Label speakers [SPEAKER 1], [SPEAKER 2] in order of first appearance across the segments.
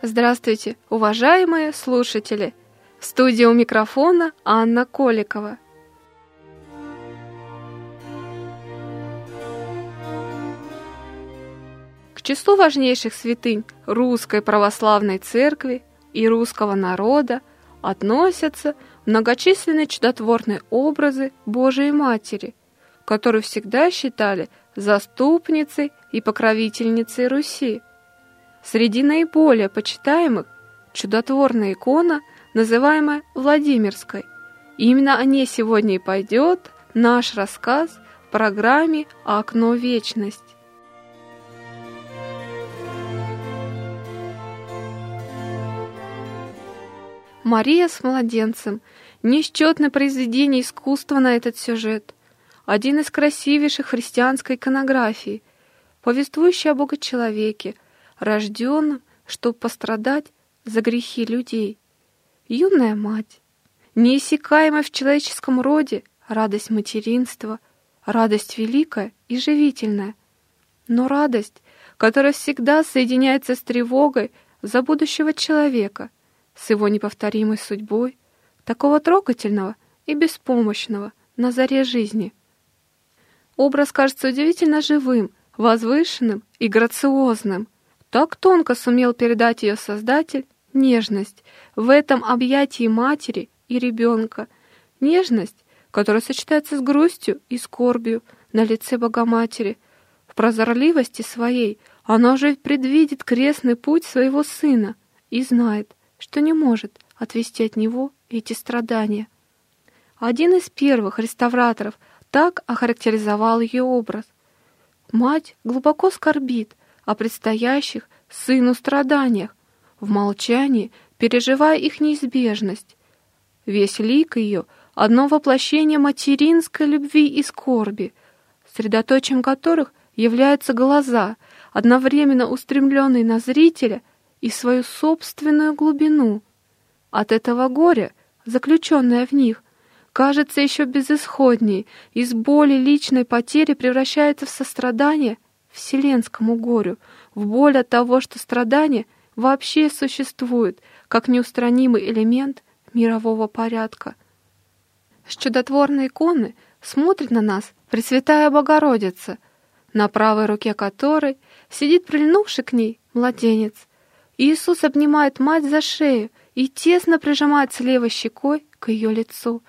[SPEAKER 1] Здравствуйте, уважаемые слушатели! В студии у микрофона Анна Коликова. К числу важнейших святынь Русской Православной Церкви и русского народа относятся многочисленные чудотворные образы Божией Матери, которую всегда считали заступницей и покровительницей Руси. Среди наиболее почитаемых чудотворная икона, называемая Владимирской. И именно о ней сегодня и пойдет наш рассказ в программе «Окно вечность». Мария с младенцем – несчетное произведение искусства на этот сюжет, один из красивейших христианской иконографии, повествующий о Бога-человеке – рожденным, чтобы пострадать за грехи людей. Юная мать, неиссякаемая в человеческом роде радость материнства, радость великая и живительная, но радость, которая всегда соединяется с тревогой за будущего человека, с его неповторимой судьбой, такого трогательного и беспомощного на заре жизни. Образ кажется удивительно живым, возвышенным и грациозным – так тонко сумел передать ее создатель нежность в этом объятии матери и ребенка, нежность, которая сочетается с грустью и скорбью на лице Богоматери. В прозорливости своей она уже предвидит крестный путь своего сына и знает, что не может отвести от него эти страдания. Один из первых реставраторов так охарактеризовал ее образ. Мать глубоко скорбит, о предстоящих сыну страданиях, в молчании переживая их неизбежность. Весь лик ее — одно воплощение материнской любви и скорби, средоточием которых являются глаза, одновременно устремленные на зрителя и свою собственную глубину. От этого горя, заключенное в них, кажется еще безысходней, из боли личной потери превращается в сострадание — вселенскому горю, в боль от того, что страдание вообще существует, как неустранимый элемент мирового порядка. С чудотворной иконы смотрит на нас Пресвятая Богородица, на правой руке которой сидит прильнувший к ней младенец. Иисус обнимает мать за шею и тесно прижимается левой щекой к ее лицу.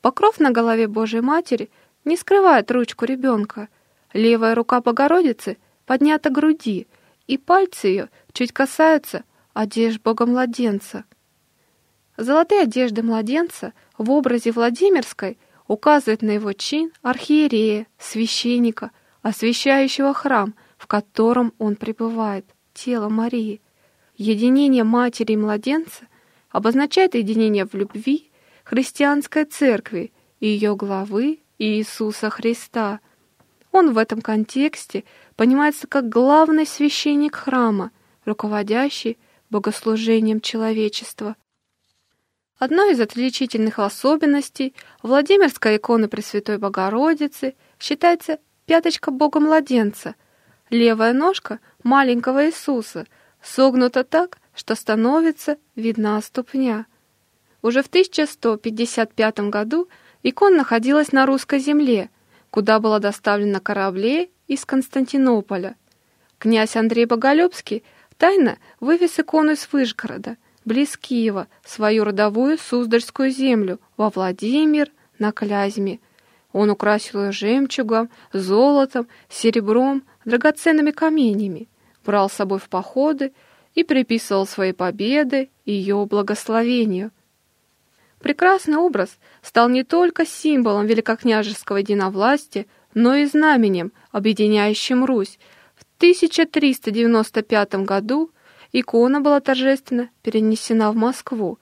[SPEAKER 1] Покров на голове Божьей Матери не скрывает ручку ребенка — Левая рука Богородицы поднята к груди, и пальцы ее чуть касаются одежд Бога-младенца. Золотые одежды младенца в образе Владимирской указывают на его чин архиерея, священника, освящающего храм, в котором он пребывает, тело Марии. Единение матери и младенца обозначает единение в любви христианской церкви ее главы Иисуса Христа – он в этом контексте понимается как главный священник храма, руководящий богослужением человечества. Одной из отличительных особенностей Владимирской иконы Пресвятой Богородицы считается пяточка Бога-младенца, левая ножка маленького Иисуса, согнута так, что становится видна ступня. Уже в 1155 году икона находилась на русской земле – куда было доставлено кораблей из Константинополя. Князь Андрей Боголюбский тайно вывез икону из Выжгорода, близ Киева, свою родовую Суздальскую землю, во Владимир на Клязьме. Он украсил ее жемчугом, золотом, серебром, драгоценными каменями, брал с собой в походы и приписывал свои победы ее благословению – Прекрасный образ стал не только символом великокняжеского единовластия, но и знаменем, объединяющим Русь. В 1395 году икона была торжественно перенесена в Москву.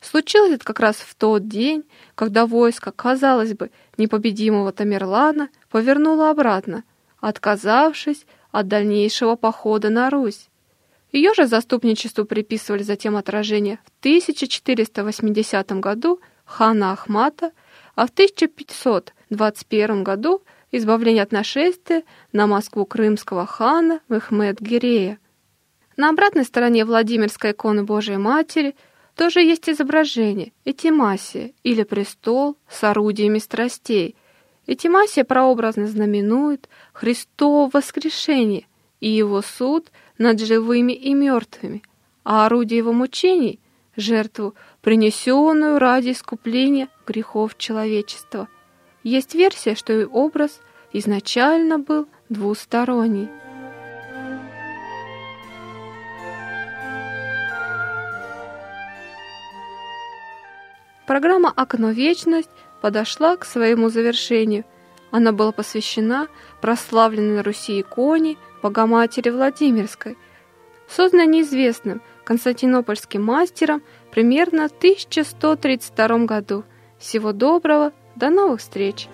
[SPEAKER 1] Случилось это как раз в тот день, когда войско, казалось бы, непобедимого Тамерлана повернуло обратно, отказавшись от дальнейшего похода на Русь. Ее же заступничеству приписывали затем отражение в 1480 году хана Ахмата, а в 1521 году избавление от нашествия на Москву крымского хана Мехмед Гирея. На обратной стороне Владимирской иконы Божией Матери тоже есть изображение Этимасия или престол с орудиями страстей. Этимасия прообразно знаменует Христово воскрешение и его суд над живыми и мертвыми, а орудие его мучений — жертву, принесенную ради искупления грехов человечества. Есть версия, что и образ изначально был двусторонний. Программа «Окно вечность» подошла к своему завершению. Она была посвящена прославленной на Руси иконе Богоматери Владимирской, созданной неизвестным константинопольским мастером примерно в 1132 году. Всего доброго, до новых встреч!